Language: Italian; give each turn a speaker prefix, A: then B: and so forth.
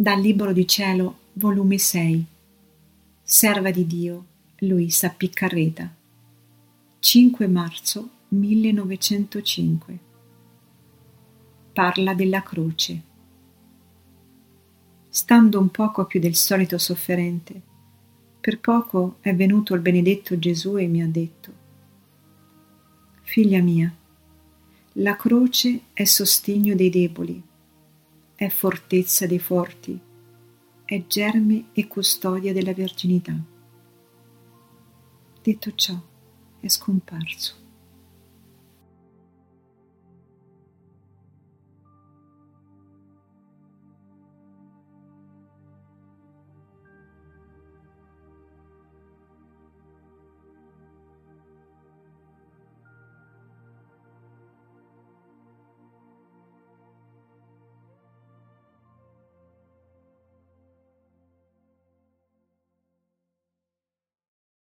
A: Dal Libro di Cielo, volume 6 Serva di Dio, Luisa Piccarreta. 5 marzo 1905 Parla della croce. Stando un poco più del solito sofferente, per poco è venuto il benedetto Gesù e mi ha detto Figlia mia, la croce è sostegno dei deboli è fortezza dei forti, è germe e custodia della verginità. Detto ciò, è scomparso.